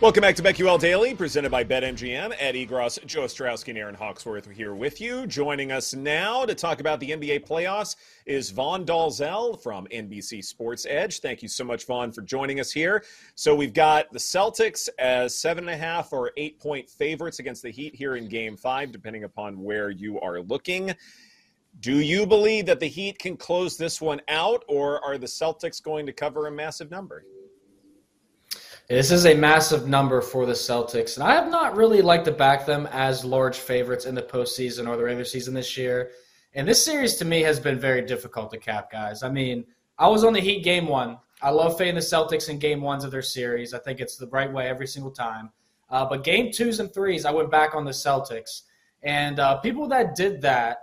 Welcome back to BetQL Daily, presented by BetMGM. Ed Egros, Joe Ostrowski, and Aaron Hawksworth are here with you. Joining us now to talk about the NBA playoffs is Vaughn Dalzell from NBC Sports Edge. Thank you so much, Vaughn, for joining us here. So we've got the Celtics as seven and a half or eight point favorites against the Heat here in Game Five, depending upon where you are looking. Do you believe that the Heat can close this one out, or are the Celtics going to cover a massive number? This is a massive number for the Celtics, and I have not really liked to back them as large favorites in the postseason or the regular season this year. And this series to me has been very difficult to cap, guys. I mean, I was on the Heat game one. I love fading the Celtics in game ones of their series. I think it's the right way every single time. Uh, but game twos and threes, I went back on the Celtics. And uh, people that did that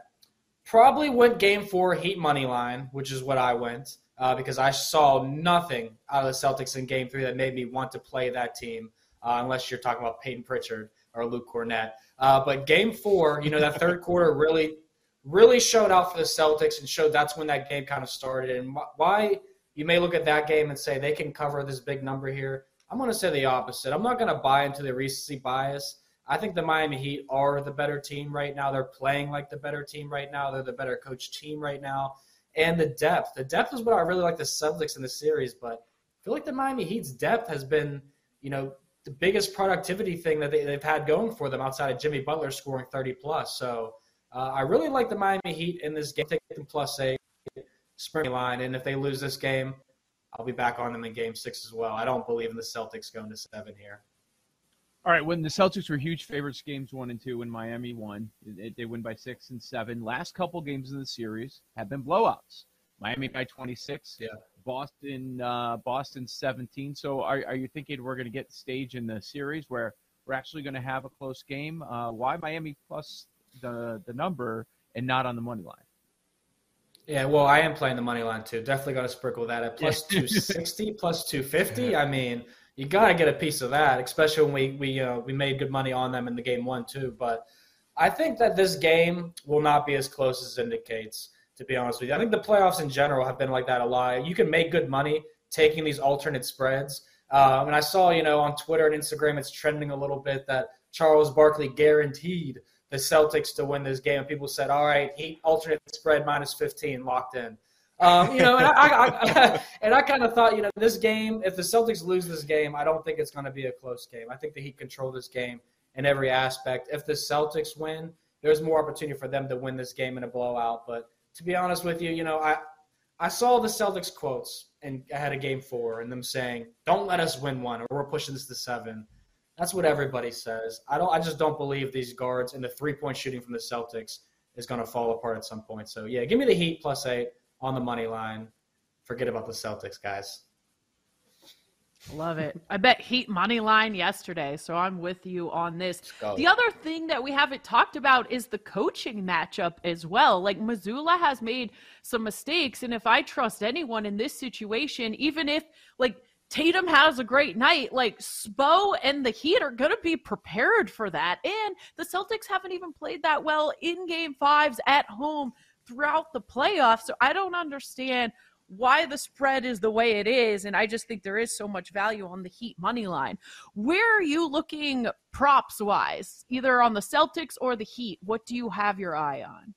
probably went game four Heat money line, which is what I went uh, because I saw nothing out of the Celtics in Game Three that made me want to play that team, uh, unless you're talking about Payton Pritchard or Luke Kornet. Uh, but Game Four, you know, that third quarter really, really showed out for the Celtics and showed that's when that game kind of started. And why you may look at that game and say they can cover this big number here. I'm going to say the opposite. I'm not going to buy into the recency bias. I think the Miami Heat are the better team right now. They're playing like the better team right now. They're the better coach team right now and the depth. The depth is what I really like the Celtics in the series, but I feel like the Miami Heat's depth has been, you know, the biggest productivity thing that they, have had going for them outside of Jimmy Butler scoring 30 plus. So uh, I really like the Miami Heat in this game. Take them plus eight, spring line, and if they lose this game, I'll be back on them in game six as well. I don't believe in the Celtics going to seven here. All right, when the Celtics were huge favorites, games one and two, when Miami won, they win by six and seven. Last couple games in the series have been blowouts. Miami by 26. Yeah. Boston, uh, Boston 17. So are, are you thinking we're going to get stage in the series where we're actually going to have a close game? Uh, why Miami plus the the number and not on the money line? Yeah, well, I am playing the money line too. Definitely got to sprinkle that at plus 260, plus 250. I mean you got to get a piece of that, especially when we we uh, we made good money on them in the game one too. But I think that this game will not be as close as it indicates. To be honest with you, I think the playoffs in general have been like that a lot. You can make good money taking these alternate spreads. Um, and I saw, you know, on Twitter and Instagram, it's trending a little bit that Charles Barkley guaranteed the Celtics to win this game. And people said, all right, he alternate spread minus 15 locked in. Um, you know, and I, I, I and I kind of thought, you know, this game, if the Celtics lose this game, I don't think it's going to be a close game. I think the Heat control this game in every aspect. If the Celtics win, there's more opportunity for them to win this game in a blowout. But to be honest with you, you know, I I saw the Celtics quotes and I had a Game Four, and them saying, "Don't let us win one, or we're pushing this to seven. That's what everybody says. I don't. I just don't believe these guards and the three point shooting from the Celtics is going to fall apart at some point. So yeah, give me the Heat plus eight on the money line. Forget about the Celtics, guys. Love it. I bet Heat money line yesterday, so I'm with you on this. The other thing that we haven't talked about is the coaching matchup as well. Like Mazzulla has made some mistakes, and if I trust anyone in this situation, even if like Tatum has a great night, like Spo and the Heat are going to be prepared for that. And the Celtics haven't even played that well in game fives at home throughout the playoffs. So I don't understand why the spread is the way it is. And I just think there is so much value on the Heat money line. Where are you looking props wise, either on the Celtics or the Heat? What do you have your eye on?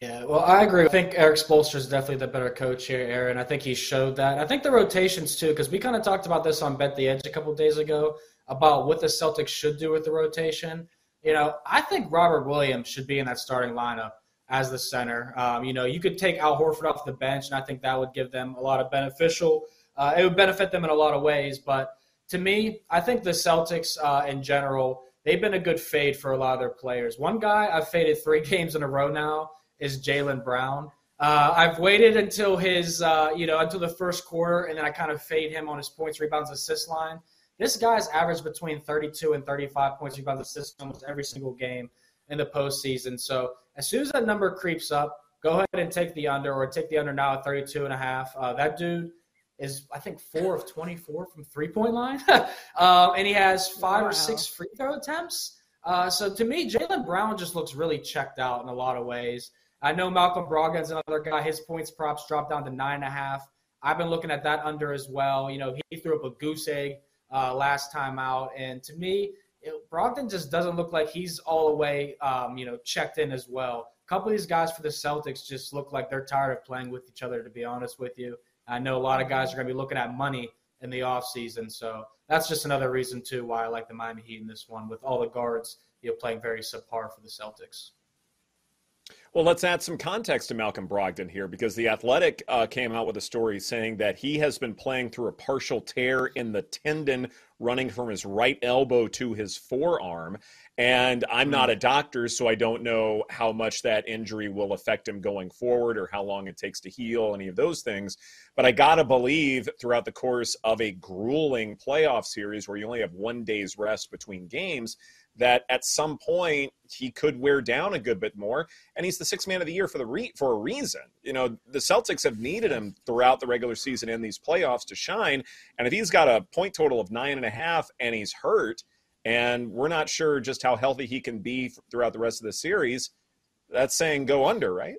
Yeah, well, I agree. I think Erik Spoelstra is definitely the better coach here, Aaron. I think he showed that. I think the rotations too, because we kind of talked about this on Bet the Edge a couple days ago about what the Celtics should do with the rotation. You know, I think Robert Williams should be in that starting lineup as the center. Um, you know, you could take Al Horford off the bench, and I think that would give them a lot of beneficial. Uh, it would benefit them in a lot of ways, but to me, I think the Celtics uh, in general, they've been a good fade for a lot of their players. One guy I've faded three games in a row now is Jaylen Brown. Uh, I've waited until his, uh, you know, until the first quarter, and then I kind of fade him on his points, rebounds, assist line. This guy's averaged between 32 and 35 points, rebounds, assists almost every single game in the postseason. So as soon as that number creeps up, go ahead and take the under, or take the under now at 32 and a half. Uh, that dude is, I think, four of 24 from three point line, um, and he has five wow. or six free throw attempts. Uh, so to me, Jaylen Brown just looks really checked out in a lot of ways. I know Malcolm Brogdon's another guy. His points props dropped down to nine and a half. I've been looking at that under as well. You know, he threw up a goose egg uh, last time out, and to me, it, Brogdon just doesn't look like he's all the way, um, you know, checked in as well. A couple of these guys for the Celtics just look like they're tired of playing with each other. To be honest with you, I know a lot of guys are going to be looking at money in the offseason. So that's just another reason, too, why I like the Miami Heat in this one with all the guards you know, playing very subpar for the Celtics. Well, let's add some context to Malcolm Brogdon here because The Athletic uh, came out with a story saying that he has been playing through a partial tear in the tendon running from his right elbow to his forearm. And I'm not hmm. a doctor, so I don't know how much that injury will affect him going forward or how long it takes to heal, any of those things. But I got to believe throughout the course of a grueling playoff series where you only have one day's rest between games, that at some point he could wear down a good bit more. And he's the sixth man of the year for the re- for a reason. You know, the Celtics have needed him throughout the regular season and these playoffs to shine. And if he's got a point total of nine and a half and he's hurt, and we're not sure just how healthy he can be throughout the rest of the series, that's saying go under, right?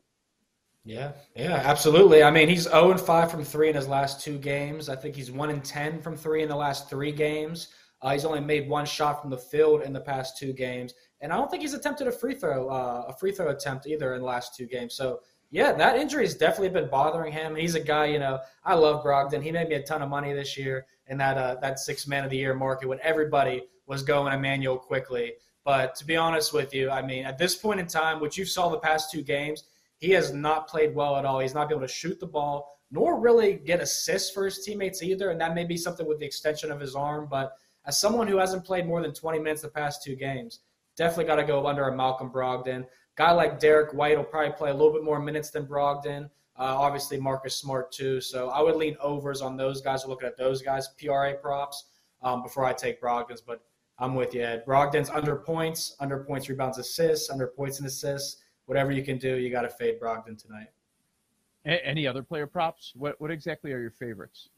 Yeah, yeah, absolutely. I mean, he's 0 and 5 from three in his last two games. I think he's 1 and 10 from three in the last three games. Uh, he's only made one shot from the field in the past two games, and I don't think he's attempted a free throw uh, a free throw attempt either in the last two games. So yeah, that injury has definitely been bothering him. He's a guy, you know, I love Brogdon. He made me a ton of money this year in that uh, that six man of the year market when everybody was going Immanuel Quickley. But to be honest with you, I mean, at this point in time, what you saw the past two games, he has not played well at all. He's not been able to shoot the ball, nor really get assists for his teammates either. And that may be something with the extension of his arm. But as someone who hasn't played more than 20 minutes the past two games, definitely got to go under a Malcolm Brogdon. Guy like Derrick White will probably play a little bit more minutes than Brogdon. Uh, obviously, Marcus Smart too. So I would lean overs on those guys. Looking at those guys, PRA props um, before I take Brogdon's. But I'm with you, Ed. Brogdon's under points, under points, rebounds, assists, under points and assists. Whatever you can do, you got to fade Brogdon tonight. Any other player props? What what exactly are your favorites?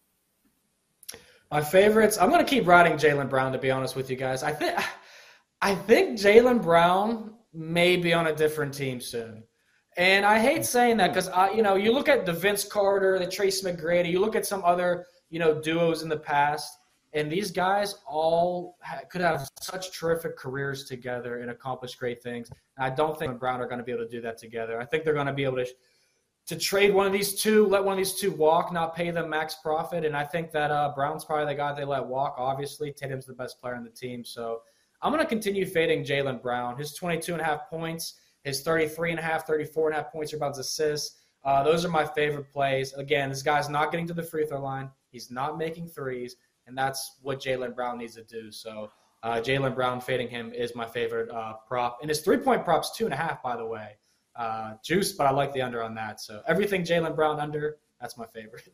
My favorites. I'm going to keep riding Jaylen Brown. To be honest with you guys, I think I think Jaylen Brown may be on a different team soon. And I hate saying that because I, you know you look at the Vince Carter, the Trace McGrady, you look at some other you know duos in the past, and these guys all ha- could have such terrific careers together and accomplish great things. And I don't think Brown are going to be able to do that together. I think they're going to be able to to trade one of these two, let one of these two walk, not pay them max profit. And I think that uh, Brown's probably the guy they let walk. Obviously, Tatum's the best player on the team. So I'm going to continue fading Jaylen Brown. His 22 and a half points, his 33 and a half, 34 and a half points, rebounds, assists. Uh, those are my favorite plays. Again, this guy's not getting to the free throw line. He's not making threes, and that's what Jaylen Brown needs to do. So uh, Jaylen Brown fading him is my favorite uh, prop. And his three point props two and a half, by the way uh, juice, but I like the under on that. So everything Jaylen Brown under, that's my favorite.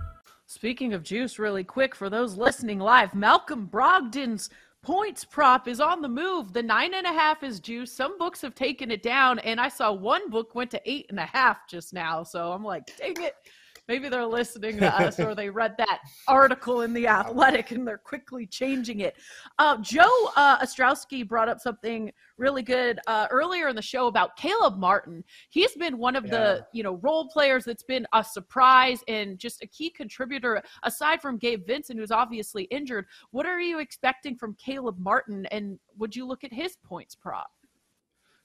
Speaking of juice, really quick for those listening live, Malcolm Brogdon's points prop is on the move. The nine and a half is juice. Some books have taken it down, and I saw one book went to eight and a half just now. So I'm like, dang it. Maybe they're listening to us or they read that article in The Athletic and they're quickly changing it. Uh, Joe uh, Ostrowski brought up something really good uh, earlier in the show about Caleb Martin. He's been one of yeah. the you know role players that's been a surprise and just a key contributor aside from Gabe Vincent, who's obviously injured. What are you expecting from Caleb Martin, and would you look at his points prop?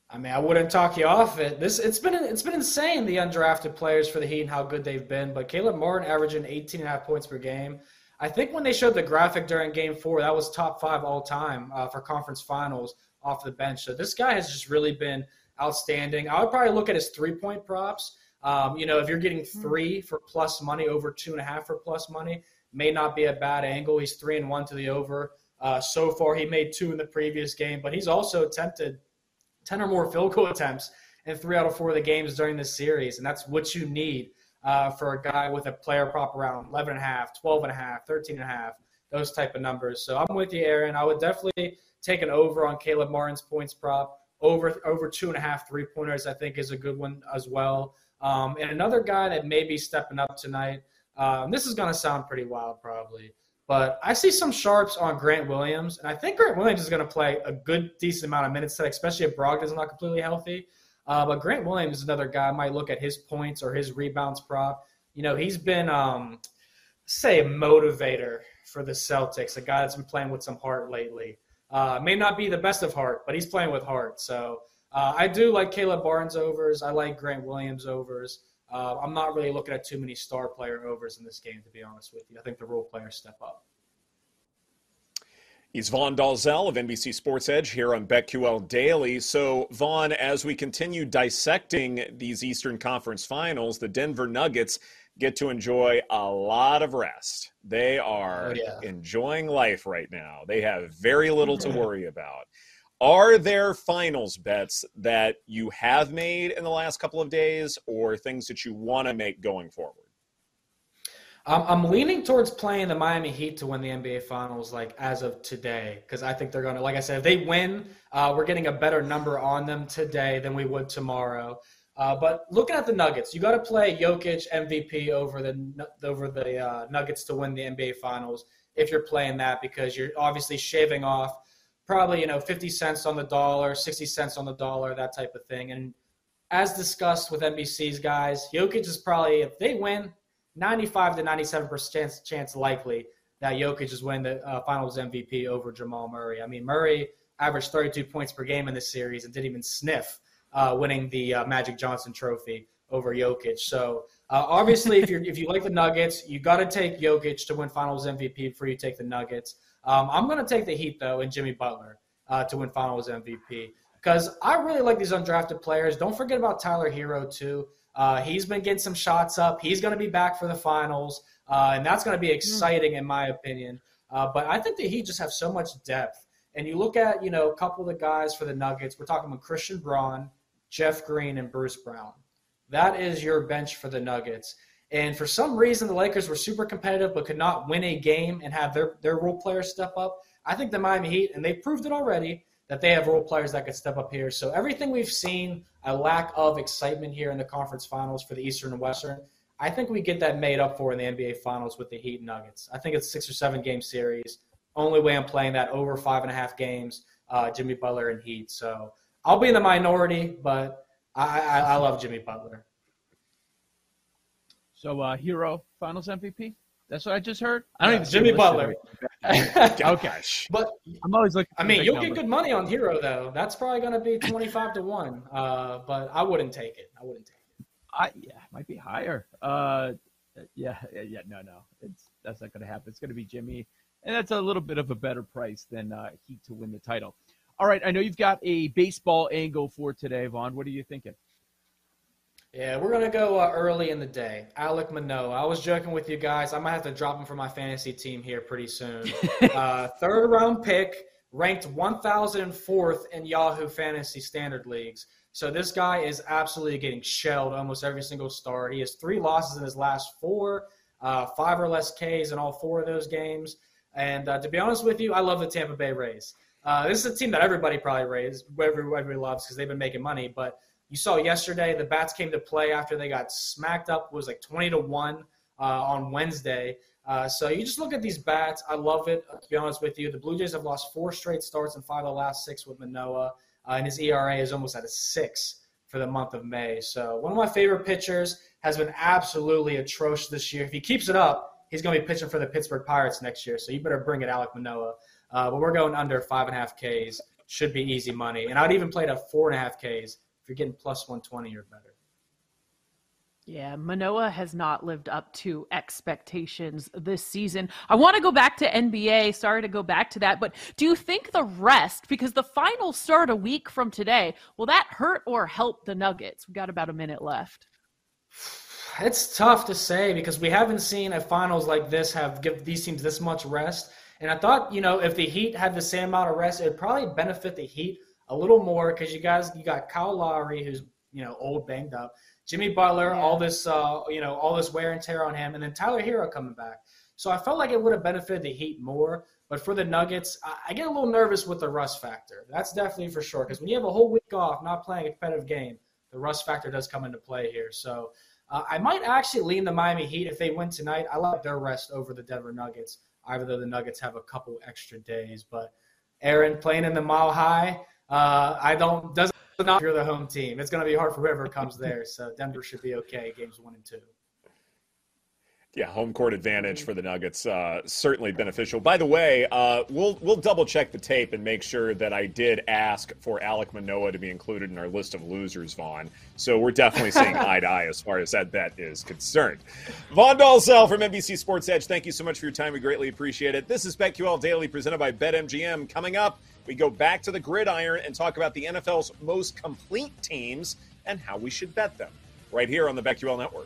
I mean, I wouldn't talk you off it. This it's been it's been insane the undrafted players for the Heat and how good they've been. But Caleb Martin averaging 18 and a half points per game. I think when they showed the graphic during Game Four, that was top five all time uh, for conference finals off the bench. So this guy has just really been outstanding. I would probably look at his three point props. Um, you know, if you're getting hmm. three for plus money over two and a half for plus money, may not be a bad angle. He's three and one to the over. Uh, so far, he made two in the previous game, but he's also attempted 10 or more field goal attempts in three out of four of the games during this series. And that's what you need uh, for a guy with a player prop around 11 and a half, 12 and a half, 13 and a half, those type of numbers. So I'm with you, Aaron. I would definitely take an over on Caleb Martin's points prop. Over over two and a half three pointers, I think, is a good one as well. Um, and another guy that may be stepping up tonight. Um, this is going to sound pretty wild, probably. But I see some sharps on Grant Williams, and I think Grant Williams is going to play a good, decent amount of minutes today, especially if Brogdon's not completely healthy. Uh, but Grant Williams is another guy I might look at his points or his rebounds prop. You know, he's been, um, say, a motivator for the Celtics, a guy that's been playing with some heart lately. Uh, may not be the best of heart, but he's playing with heart. So uh, I do like Caleb Barnes overs. I like Grant Williams overs. Uh, I'm not really looking at too many star player overs in this game, to be honest with you. I think the role players step up. He's Vaughn Dalzell of NBC Sports Edge here on BetQL Daily. So, Vaughn, as we continue dissecting these Eastern Conference finals, the Denver Nuggets get to enjoy a lot of rest. They are oh, yeah. enjoying life right now. They have very little to worry about. Are there finals bets that you have made in the last couple of days or things that you want to make going forward? Um, I'm leaning towards playing the Miami Heat to win the NBA Finals, like as of today, because I think they're going to. Like I said, if they win, uh, we're getting a better number on them today than we would tomorrow. Uh, but looking at the Nuggets, you got to play Jokic MVP over the over the uh, Nuggets to win the NBA Finals if you're playing that because you're obviously shaving off probably you know 50 cents on the dollar, 60 cents on the dollar, that type of thing. And as discussed with NBC's guys, Jokic is probably if they win, 95 to 97 percent chance likely that Jokic is winning the uh, Finals MVP over Jamal Murray. I mean, Murray averaged 32 points per game in this series and didn't even sniff uh, winning the uh, Magic Johnson Trophy over Jokic. So uh, obviously, if you if you like the Nuggets, you got to take Jokic to win Finals MVP before you take the Nuggets. Um, I'm going to take the Heat though and Jimmy Butler uh, to win Finals MVP because I really like these undrafted players. Don't forget about Tyler Herro, too. Uh, he's been getting some shots up. He's going to be back for the finals, uh, and that's going to be exciting in my opinion. but I think the Heat just have so much depth. And you look at, you know, a couple of the guys for the Nuggets. We're talking about Christian Braun, Jeff Green, and Bruce Brown. That is your bench for the Nuggets. And for some reason, the Lakers were super competitive but could not win a game and have their, their role players step up. I think the Miami Heat, and they've proved it already, that they have role players that could step up here. So everything we've seen, a lack of excitement here in the conference finals for the Eastern and Western, I think we get that made up for in the NBA finals with the Heat and Nuggets. I think it's six or seven game series. Only way I'm playing that over five and a half games, uh, Jimmy Butler and Heat. So I'll be in the minority, but I, I, I love Jimmy Butler. So, uh, Herro Finals MVP. That's what I just heard. I don't yeah, even Jimmy Butler. okay, but I'm always looking. I mean, you'll get good money on Herro though. That's probably going to be 25 to one. Uh, but I wouldn't take it. I wouldn't take it. I yeah, it might be higher. Uh, yeah, yeah, no, no, it's that's not going to happen. It's going to be Jimmy, and that's a little bit of a better price than uh, Heat to win the title. All right, I know you've got a baseball angle for today, Vaughn. What are you thinking? Yeah, we're gonna go uh, early in the day. Alec Manoah. I was joking with you guys. I might have to drop him for my fantasy team here pretty soon. uh, third round pick, ranked 1,004th in Yahoo Fantasy Standard Leagues. So this guy is absolutely getting shelled almost every single start. He has three losses in his last four, uh, five or less Ks in all four of those games. And uh, to be honest with you, I love the Tampa Bay Rays. Uh, this is a team that everybody probably raised, everybody loves because they've been making money. But you saw yesterday the bats came to play after they got smacked up. Was like twenty to one uh, on Wednesday. Uh, so you just look at these bats. I love it. To be honest with you, the Blue Jays have lost four straight starts and five of the last six with Manoah, uh, and his ERA is almost at a six for the month of May. So one of my favorite pitchers has been absolutely atrocious this year. If he keeps it up, he's going to be pitching for the Pittsburgh Pirates next year. So you better bring it, Alec Manoah. Uh, but we're going under five and a half Ks. Should be easy money. And I'd even play it at four and a half Ks if you're getting plus 120 or better. Yeah, Manoah has not lived up to expectations this season. I want to go back to NBA. Sorry to go back to that, but do you think the rest, because the finals start a week from today, will that hurt or help the Nuggets? We've got about a minute left. It's tough to say because we haven't seen a finals like this have give these teams this much rest. And I thought, you know, if the Heat had the same amount of rest, it would probably benefit the Heat a little more because you guys, you got Kyle Lowry, who's you know old, banged up, Jimmy Butler, yeah. all this, uh, you know, all this wear and tear on him, and then Tyler Herro coming back. So I felt like it would have benefited the Heat more. But for the Nuggets, I get a little nervous with the rust factor. That's definitely for sure. Because when you have a whole week off, not playing a competitive game, the rust factor does come into play here. So uh, I might actually lean the Miami Heat if they win tonight. I like their rest over the Denver Nuggets even though the Nuggets have a couple extra days. But Aaron playing in the Mile High, uh, I don't doesn't not you're the home team. It's going to be hard for whoever comes there. So Denver should be okay. Games one and two. Yeah, home court advantage for the Nuggets uh, certainly beneficial. By the way, uh, we'll we'll double check the tape and make sure that I did ask for Alec Manoah to be included in our list of losers, Vaughn. So we're definitely seeing eye to eye as far as that bet is concerned. Vaughn Dalzell from NBC Sports Edge. Thank you so much for your time. We greatly appreciate it. This is BetQL Daily presented by BetMGM. Coming up, we go back to the gridiron and talk about the NFL's most complete teams and how we should bet them. Right here on the BetQL Network.